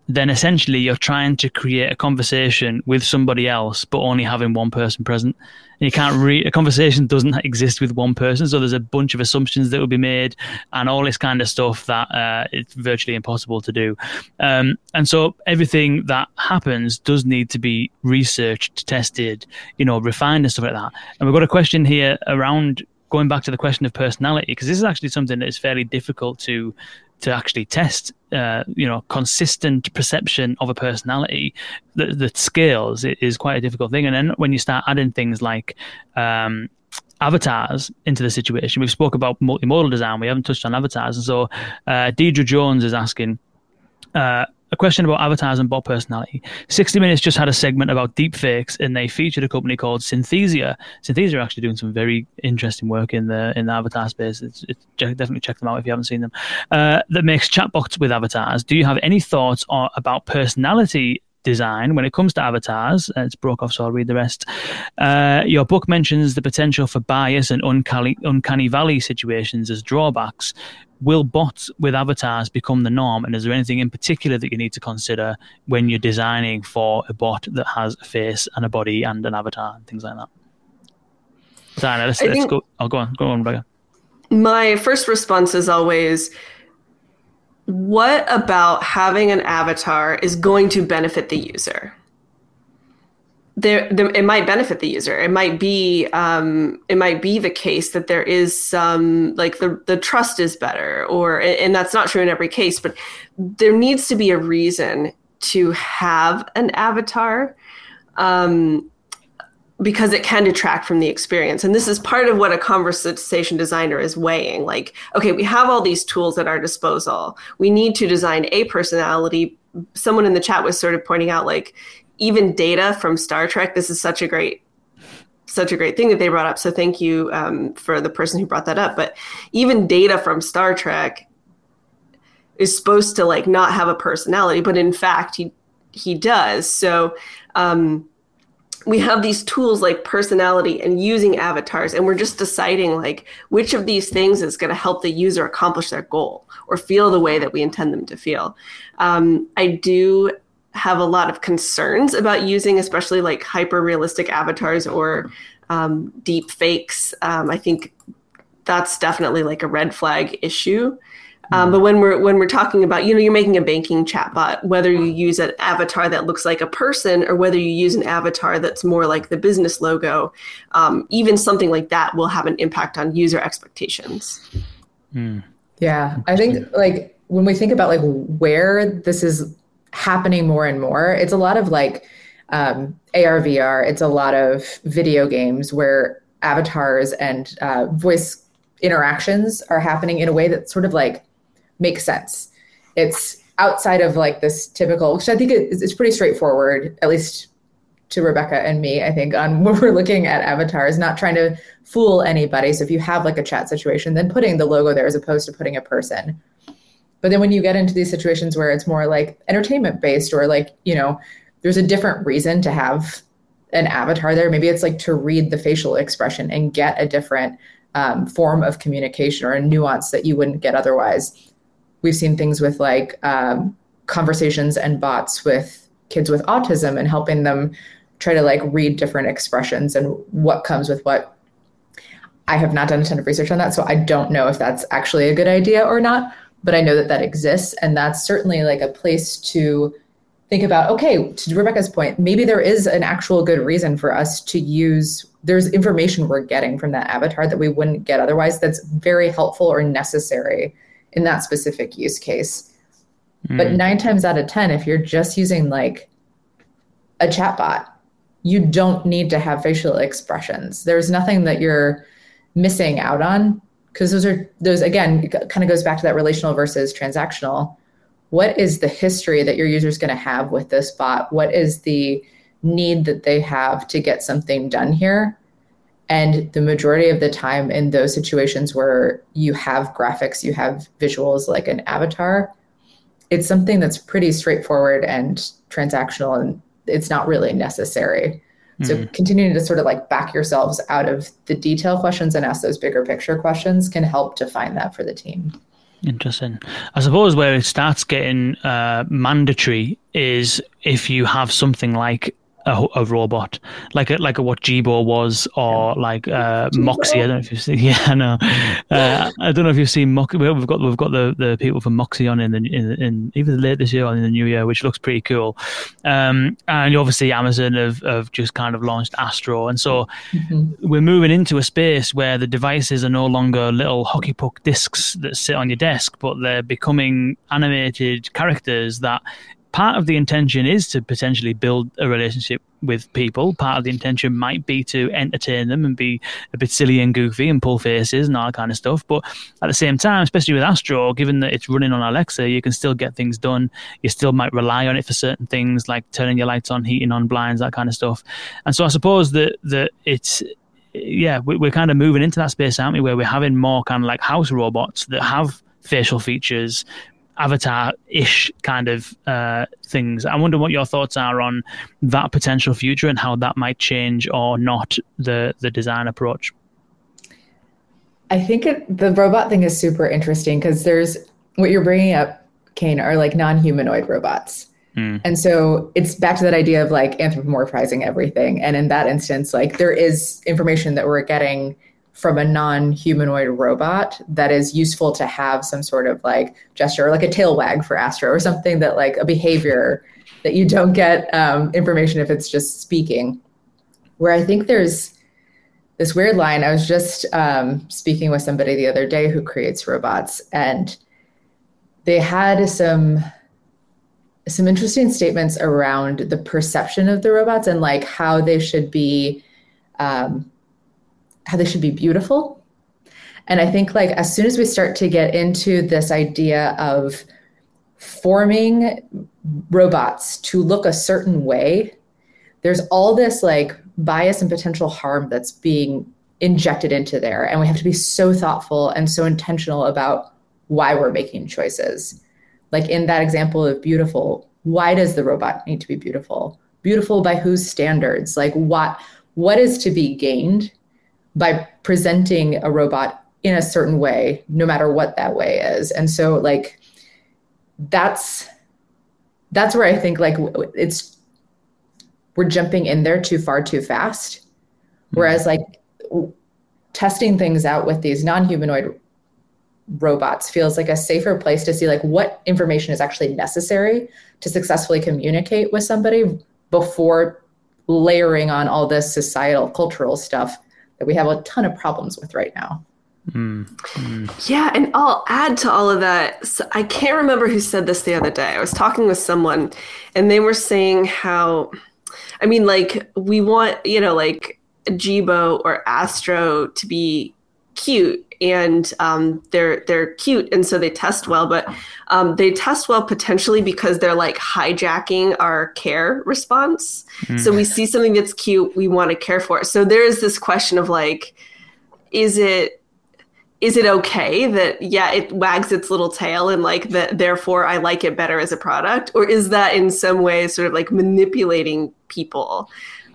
then essentially you're trying to create a conversation with somebody else, but only having one person present. And you can't read a conversation doesn't exist with one person, so there's a bunch of assumptions that will be made, and all this kind of stuff that uh, it's virtually impossible to do. Um, and so everything that happens does need to be researched, tested, you know, refined and stuff like that. And we've got a question here around going back to the question of personality, because this is actually something that is fairly difficult to to actually test, uh, you know, consistent perception of a personality that, that scales is quite a difficult thing. And then when you start adding things like um, avatars into the situation, we've spoke about multimodal design. We haven't touched on avatars, and so uh, Deidre Jones is asking. Uh, a question about avatars and bot personality. 60 Minutes just had a segment about deepfakes, and they featured a company called Synthesia. Synthesia are actually doing some very interesting work in the in the avatar space. It's, it's definitely check them out if you haven't seen them. Uh, that makes chatbots with avatars. Do you have any thoughts on, about personality design when it comes to avatars. Uh, it's broke off, so I'll read the rest. Uh, your book mentions the potential for bias and uncanny, uncanny valley situations as drawbacks. Will bots with avatars become the norm? And is there anything in particular that you need to consider when you're designing for a bot that has a face and a body and an avatar and things like that? designer. Let's, let's go. I'll oh, go on. Go on, Rebecca. My first response is always, what about having an avatar is going to benefit the user? There, there, it might benefit the user. It might be, um, it might be the case that there is some like the the trust is better, or and that's not true in every case, but there needs to be a reason to have an avatar. Um, because it can detract from the experience. And this is part of what a conversation designer is weighing. Like, okay, we have all these tools at our disposal. We need to design a personality. Someone in the chat was sort of pointing out, like, even data from Star Trek. This is such a great, such a great thing that they brought up. So thank you um, for the person who brought that up. But even data from Star Trek is supposed to like not have a personality, but in fact he he does. So um, we have these tools like personality and using avatars and we're just deciding like which of these things is going to help the user accomplish their goal or feel the way that we intend them to feel um, i do have a lot of concerns about using especially like hyper realistic avatars or um, deep fakes. Um, i think that's definitely like a red flag issue. Um, but when we're when we're talking about, you know, you're making a banking chatbot, whether you use an avatar that looks like a person or whether you use an avatar that's more like the business logo, um, even something like that will have an impact on user expectations. Mm. Yeah, I think like when we think about like where this is happening more and more, it's a lot of like um, AR, VR. It's a lot of video games where avatars and uh, voice interactions are happening in a way that's sort of like makes sense. It's outside of like this typical, which I think it's pretty straightforward, at least to Rebecca and me, I think, on when we're looking at avatars, not trying to fool anybody. So if you have like a chat situation, then putting the logo there as opposed to putting a person. But then when you get into these situations where it's more like entertainment based or like, you know, there's a different reason to have an avatar there. Maybe it's like to read the facial expression and get a different um, form of communication or a nuance that you wouldn't get otherwise we've seen things with like um, conversations and bots with kids with autism and helping them try to like read different expressions and what comes with what. I have not done a ton of research on that, so I don't know if that's actually a good idea or not. But I know that that exists, and that's certainly like a place to think about. Okay, to Rebecca's point, maybe there is an actual good reason for us to use. There's information we're getting from that avatar that we wouldn't get otherwise. That's very helpful or necessary in that specific use case. Mm. But nine times out of 10, if you're just using like a chatbot, you don't need to have facial expressions. There's nothing that you're missing out on because those are those again kind of goes back to that relational versus transactional. What is the history that your user is going to have with this bot? What is the need that they have to get something done here? And the majority of the time, in those situations where you have graphics, you have visuals like an avatar, it's something that's pretty straightforward and transactional, and it's not really necessary. So, continuing to sort of like back yourselves out of the detail questions and ask those bigger picture questions can help define that for the team. Interesting. I suppose where it starts getting uh, mandatory is if you have something like a, a, robot, like a, like a, what Jibo was, or like uh, Moxie. I don't know if you've seen. Yeah, no, uh, I don't know if you've seen Moxie. We've got we've got the, the people from Moxie on in the in, in even late this year or in the new year, which looks pretty cool. Um, and obviously Amazon have, have just kind of launched Astro, and so mm-hmm. we're moving into a space where the devices are no longer little hockey puck discs that sit on your desk, but they're becoming animated characters that part of the intention is to potentially build a relationship with people. Part of the intention might be to entertain them and be a bit silly and goofy and pull faces and all that kind of stuff. But at the same time, especially with Astro, given that it's running on Alexa, you can still get things done. You still might rely on it for certain things like turning your lights on, heating on blinds, that kind of stuff. And so I suppose that that it's yeah, we're kind of moving into that space, aren't we? Where we're having more kind of like house robots that have facial features avatar-ish kind of uh, things. I wonder what your thoughts are on that potential future and how that might change or not the the design approach. I think it, the robot thing is super interesting because there's what you're bringing up, Kane, are like non-humanoid robots. Mm. And so it's back to that idea of like anthropomorphizing everything. And in that instance, like there is information that we're getting from a non-humanoid robot that is useful to have some sort of like gesture or like a tail wag for Astro or something that like a behavior that you don't get um, information if it's just speaking. Where I think there's this weird line. I was just um, speaking with somebody the other day who creates robots, and they had some some interesting statements around the perception of the robots and like how they should be um, how they should be beautiful. And i think like as soon as we start to get into this idea of forming robots to look a certain way there's all this like bias and potential harm that's being injected into there. And we have to be so thoughtful and so intentional about why we're making choices. Like in that example of beautiful why does the robot need to be beautiful? Beautiful by whose standards? Like what what is to be gained by presenting a robot in a certain way, no matter what that way is. And so like that's that's where I think like it's we're jumping in there too far too fast. Hmm. Whereas like testing things out with these non-humanoid robots feels like a safer place to see like what information is actually necessary to successfully communicate with somebody before layering on all this societal cultural stuff that we have a ton of problems with right now. Mm, mm. Yeah, and I'll add to all of that. So I can't remember who said this the other day. I was talking with someone, and they were saying how, I mean, like we want you know like Jibo or Astro to be cute, and um, they're they're cute, and so they test well. But um, they test well potentially because they're like hijacking our care response. Mm. So we see something that's cute, we want to care for it. So there is this question of like, is it is it okay that yeah it wags its little tail and like that therefore i like it better as a product or is that in some way sort of like manipulating people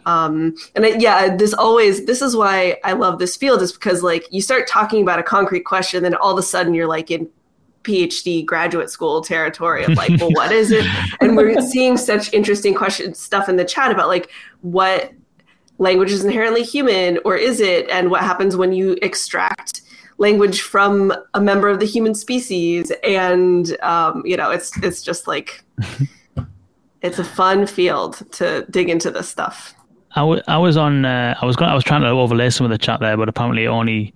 um, and it, yeah, this always this is why I love this field is because like you start talking about a concrete question, then all of a sudden you're like in PhD graduate school territory of like, well, what is it? And we're seeing such interesting questions stuff in the chat about like what language is inherently human or is it, and what happens when you extract language from a member of the human species, and um, you know, it's it's just like. It's a fun field to dig into this stuff. I, w- I was on. Uh, I was going. I was trying to overlay some of the chat there, but apparently it only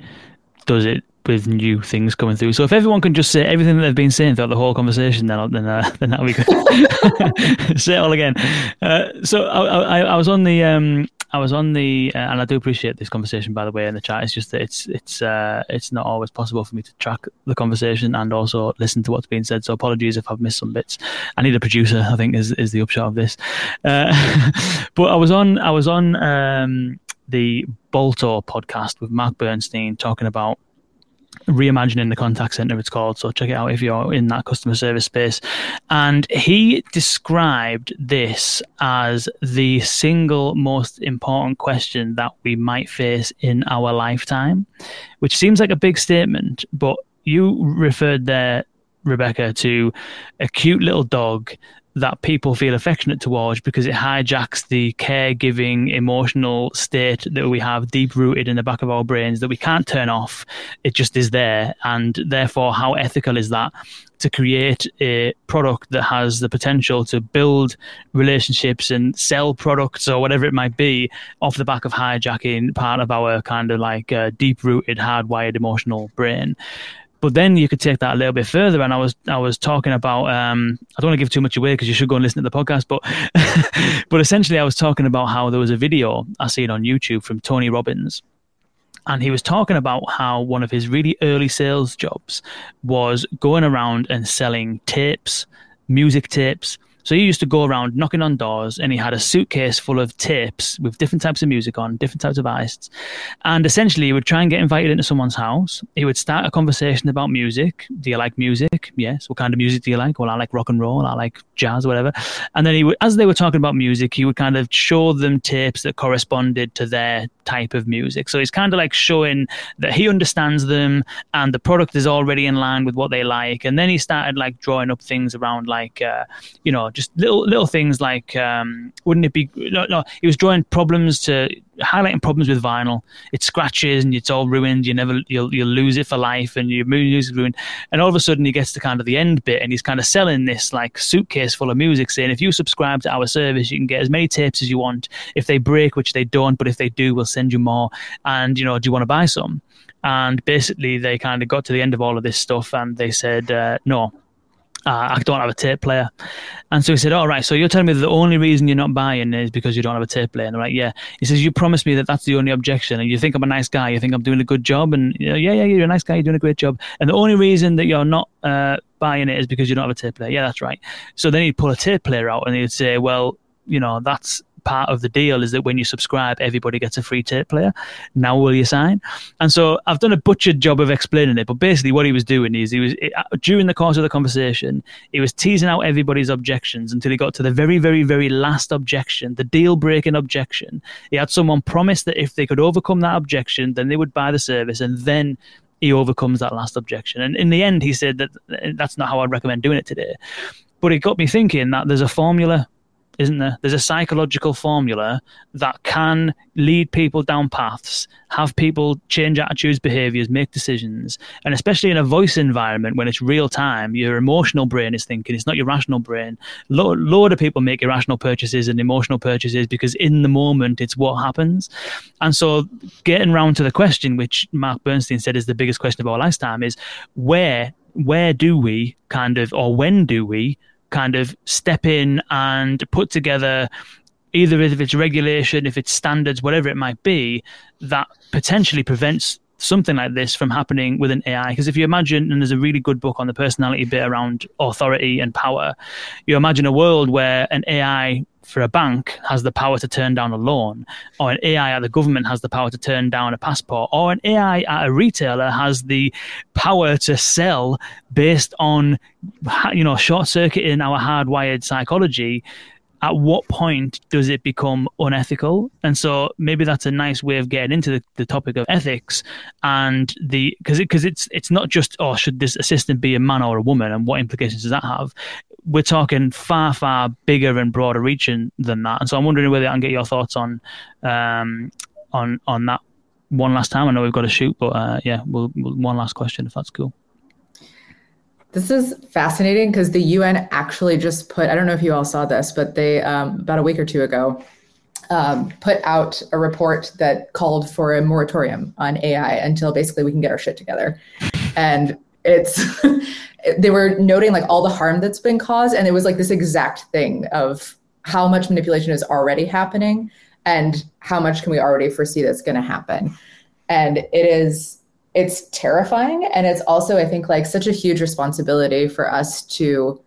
does it with new things coming through. So if everyone can just say everything that they've been saying throughout the whole conversation, then then uh, then that'll be good. say it all again. Uh, so I, I, I, was on the um, I was on the, uh, and I do appreciate this conversation by the way in the chat. It's just that it's it's uh, it's not always possible for me to track the conversation and also listen to what's being said. So apologies if I've missed some bits. I need a producer. I think is is the upshot of this. Uh, but I was on I was on um, the Balto podcast with Mark Bernstein talking about reimagining the contact center it's called so check it out if you're in that customer service space. And he described this as the single most important question that we might face in our lifetime which seems like a big statement but you referred there rebecca to a cute little dog that people feel affectionate towards because it hijacks the caregiving emotional state that we have deep rooted in the back of our brains that we can't turn off. It just is there. And therefore, how ethical is that to create a product that has the potential to build relationships and sell products or whatever it might be off the back of hijacking part of our kind of like uh, deep rooted, hardwired emotional brain? But then you could take that a little bit further, and I was I was talking about um, I don't want to give too much away because you should go and listen to the podcast, but but essentially I was talking about how there was a video I seen on YouTube from Tony Robbins, and he was talking about how one of his really early sales jobs was going around and selling tapes, music tapes, so he used to go around knocking on doors and he had a suitcase full of tapes with different types of music on, different types of artists. And essentially, he would try and get invited into someone's house. He would start a conversation about music. Do you like music? Yes. What kind of music do you like? Well, I like rock and roll. I like jazz, whatever. And then he would, as they were talking about music, he would kind of show them tapes that corresponded to their type of music. So he's kind of like showing that he understands them and the product is already in line with what they like. And then he started like drawing up things around like, uh, you know, just little little things like, um, wouldn't it be? No, no, he was drawing problems to highlighting problems with vinyl. It scratches and it's all ruined. You never you'll you'll lose it for life and your music is ruined. And all of a sudden he gets to kind of the end bit and he's kind of selling this like suitcase full of music, saying if you subscribe to our service, you can get as many tapes as you want. If they break, which they don't, but if they do, we'll send you more. And you know, do you want to buy some? And basically, they kind of got to the end of all of this stuff and they said, uh, no, uh, I don't have a tape player. And so he said, All right, so you're telling me the only reason you're not buying is because you don't have a tape player. And I'm like, Yeah. He says, You promised me that that's the only objection. And you think I'm a nice guy. You think I'm doing a good job. And yeah, yeah, you're a nice guy. You're doing a great job. And the only reason that you're not uh, buying it is because you don't have a tape player. Yeah, that's right. So then he'd pull a tape player out and he'd say, Well, you know, that's part of the deal is that when you subscribe, everybody gets a free tape player. Now will you sign? And so I've done a butchered job of explaining it, but basically what he was doing is he was uh, during the course of the conversation, he was teasing out everybody's objections until he got to the very, very, very last objection, the deal-breaking objection. He had someone promise that if they could overcome that objection, then they would buy the service, and then he overcomes that last objection. And in the end, he said that that's not how I'd recommend doing it today. But it got me thinking that there's a formula isn't there? There's a psychological formula that can lead people down paths, have people change attitudes, behaviors, make decisions. And especially in a voice environment when it's real time, your emotional brain is thinking, it's not your rational brain. Lo- load of people make irrational purchases and emotional purchases because in the moment it's what happens. And so getting round to the question, which Mark Bernstein said is the biggest question of our lifetime, is where where do we kind of or when do we kind of step in and put together either if it's regulation, if it's standards, whatever it might be, that potentially prevents something like this from happening with an AI. Because if you imagine, and there's a really good book on the personality bit around authority and power, you imagine a world where an AI for a bank has the power to turn down a loan, or an AI at the government has the power to turn down a passport, or an AI at a retailer has the power to sell based on, you know, short circuiting our hardwired psychology at what point does it become unethical? And so maybe that's a nice way of getting into the, the topic of ethics and the because because it, it's it's not just oh should this assistant be a man or a woman and what implications does that have? We're talking far far bigger and broader reaching than that. And so I'm wondering whether I can get your thoughts on um on on that one last time. I know we've got to shoot, but uh, yeah, we'll, we'll one last question if that's cool. This is fascinating because the UN actually just put, I don't know if you all saw this, but they, um, about a week or two ago, um, put out a report that called for a moratorium on AI until basically we can get our shit together. And it's, they were noting like all the harm that's been caused. And it was like this exact thing of how much manipulation is already happening and how much can we already foresee that's going to happen. And it is, it's terrifying and it's also i think like such a huge responsibility for us to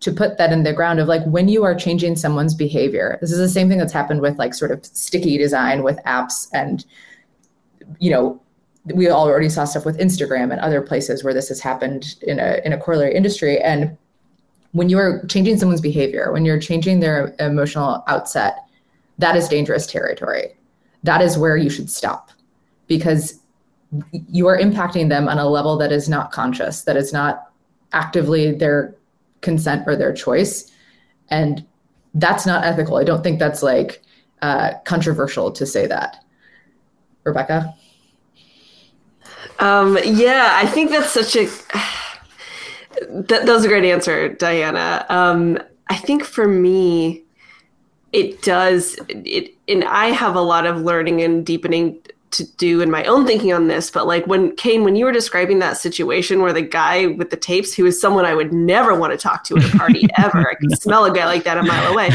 to put that in the ground of like when you are changing someone's behavior this is the same thing that's happened with like sort of sticky design with apps and you know we already saw stuff with instagram and other places where this has happened in a in a corollary industry and when you are changing someone's behavior when you're changing their emotional outset that is dangerous territory that is where you should stop because you are impacting them on a level that is not conscious, that is not actively their consent or their choice. And that's not ethical. I don't think that's like uh, controversial to say that. Rebecca? Um, yeah, I think that's such a. That, that was a great answer, Diana. Um, I think for me, it does it, and I have a lot of learning and deepening to do in my own thinking on this, but like when Kane, when you were describing that situation where the guy with the tapes, who is someone I would never want to talk to at a party ever, I can smell a guy like that a mile away.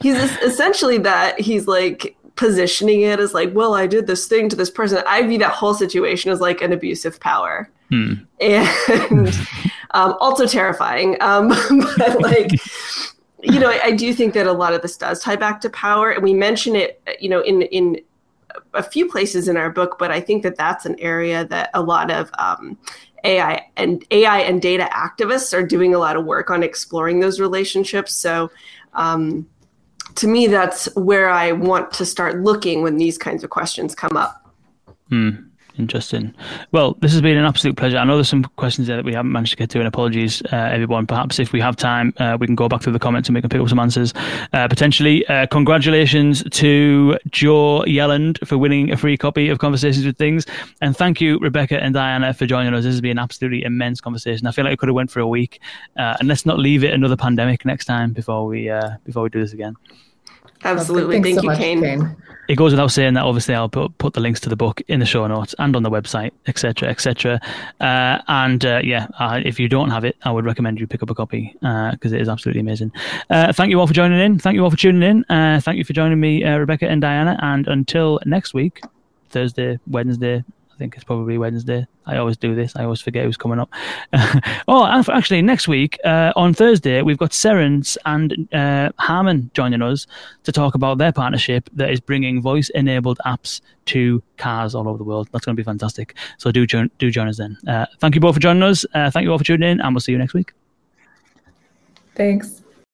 He's essentially that he's like positioning it as like, well, I did this thing to this person. I view that whole situation as like an abusive power, hmm. and um, also terrifying. Um, but like you know, I, I, do think that a lot of this does tie back to power, and we mention it, you know, in in a few places in our book, but I think that that's an area that a lot of um, AI and AI and data activists are doing a lot of work on exploring those relationships. So, um, to me, that's where I want to start looking when these kinds of questions come up. Hmm. Interesting. Well, this has been an absolute pleasure. I know there's some questions there that we haven't managed to get to, and apologies, uh, everyone. Perhaps if we have time, uh, we can go back through the comments and we can pick up some answers uh, potentially. Uh, congratulations to Joe Yelland for winning a free copy of Conversations with Things, and thank you, Rebecca and Diana, for joining us. This has been an absolutely immense conversation. I feel like it could have went for a week, uh, and let's not leave it another pandemic next time before we uh, before we do this again. Absolutely. Thank so you, much, Kane. Kane. It goes without saying that obviously I'll put, put the links to the book in the show notes and on the website, etc., etc. Uh, and uh, yeah, uh, if you don't have it, I would recommend you pick up a copy because uh, it is absolutely amazing. Uh, thank you all for joining in. Thank you all for tuning in. Uh, thank you for joining me, Rebecca and Diana. And until next week, Thursday, Wednesday, think it's probably Wednesday. I always do this. I always forget who's coming up. oh, actually, next week uh, on Thursday, we've got Cerence and uh, Harman joining us to talk about their partnership that is bringing voice-enabled apps to cars all over the world. That's going to be fantastic. So do join, do join us then. Uh, thank you both for joining us. Uh, thank you all for tuning in, and we'll see you next week. Thanks.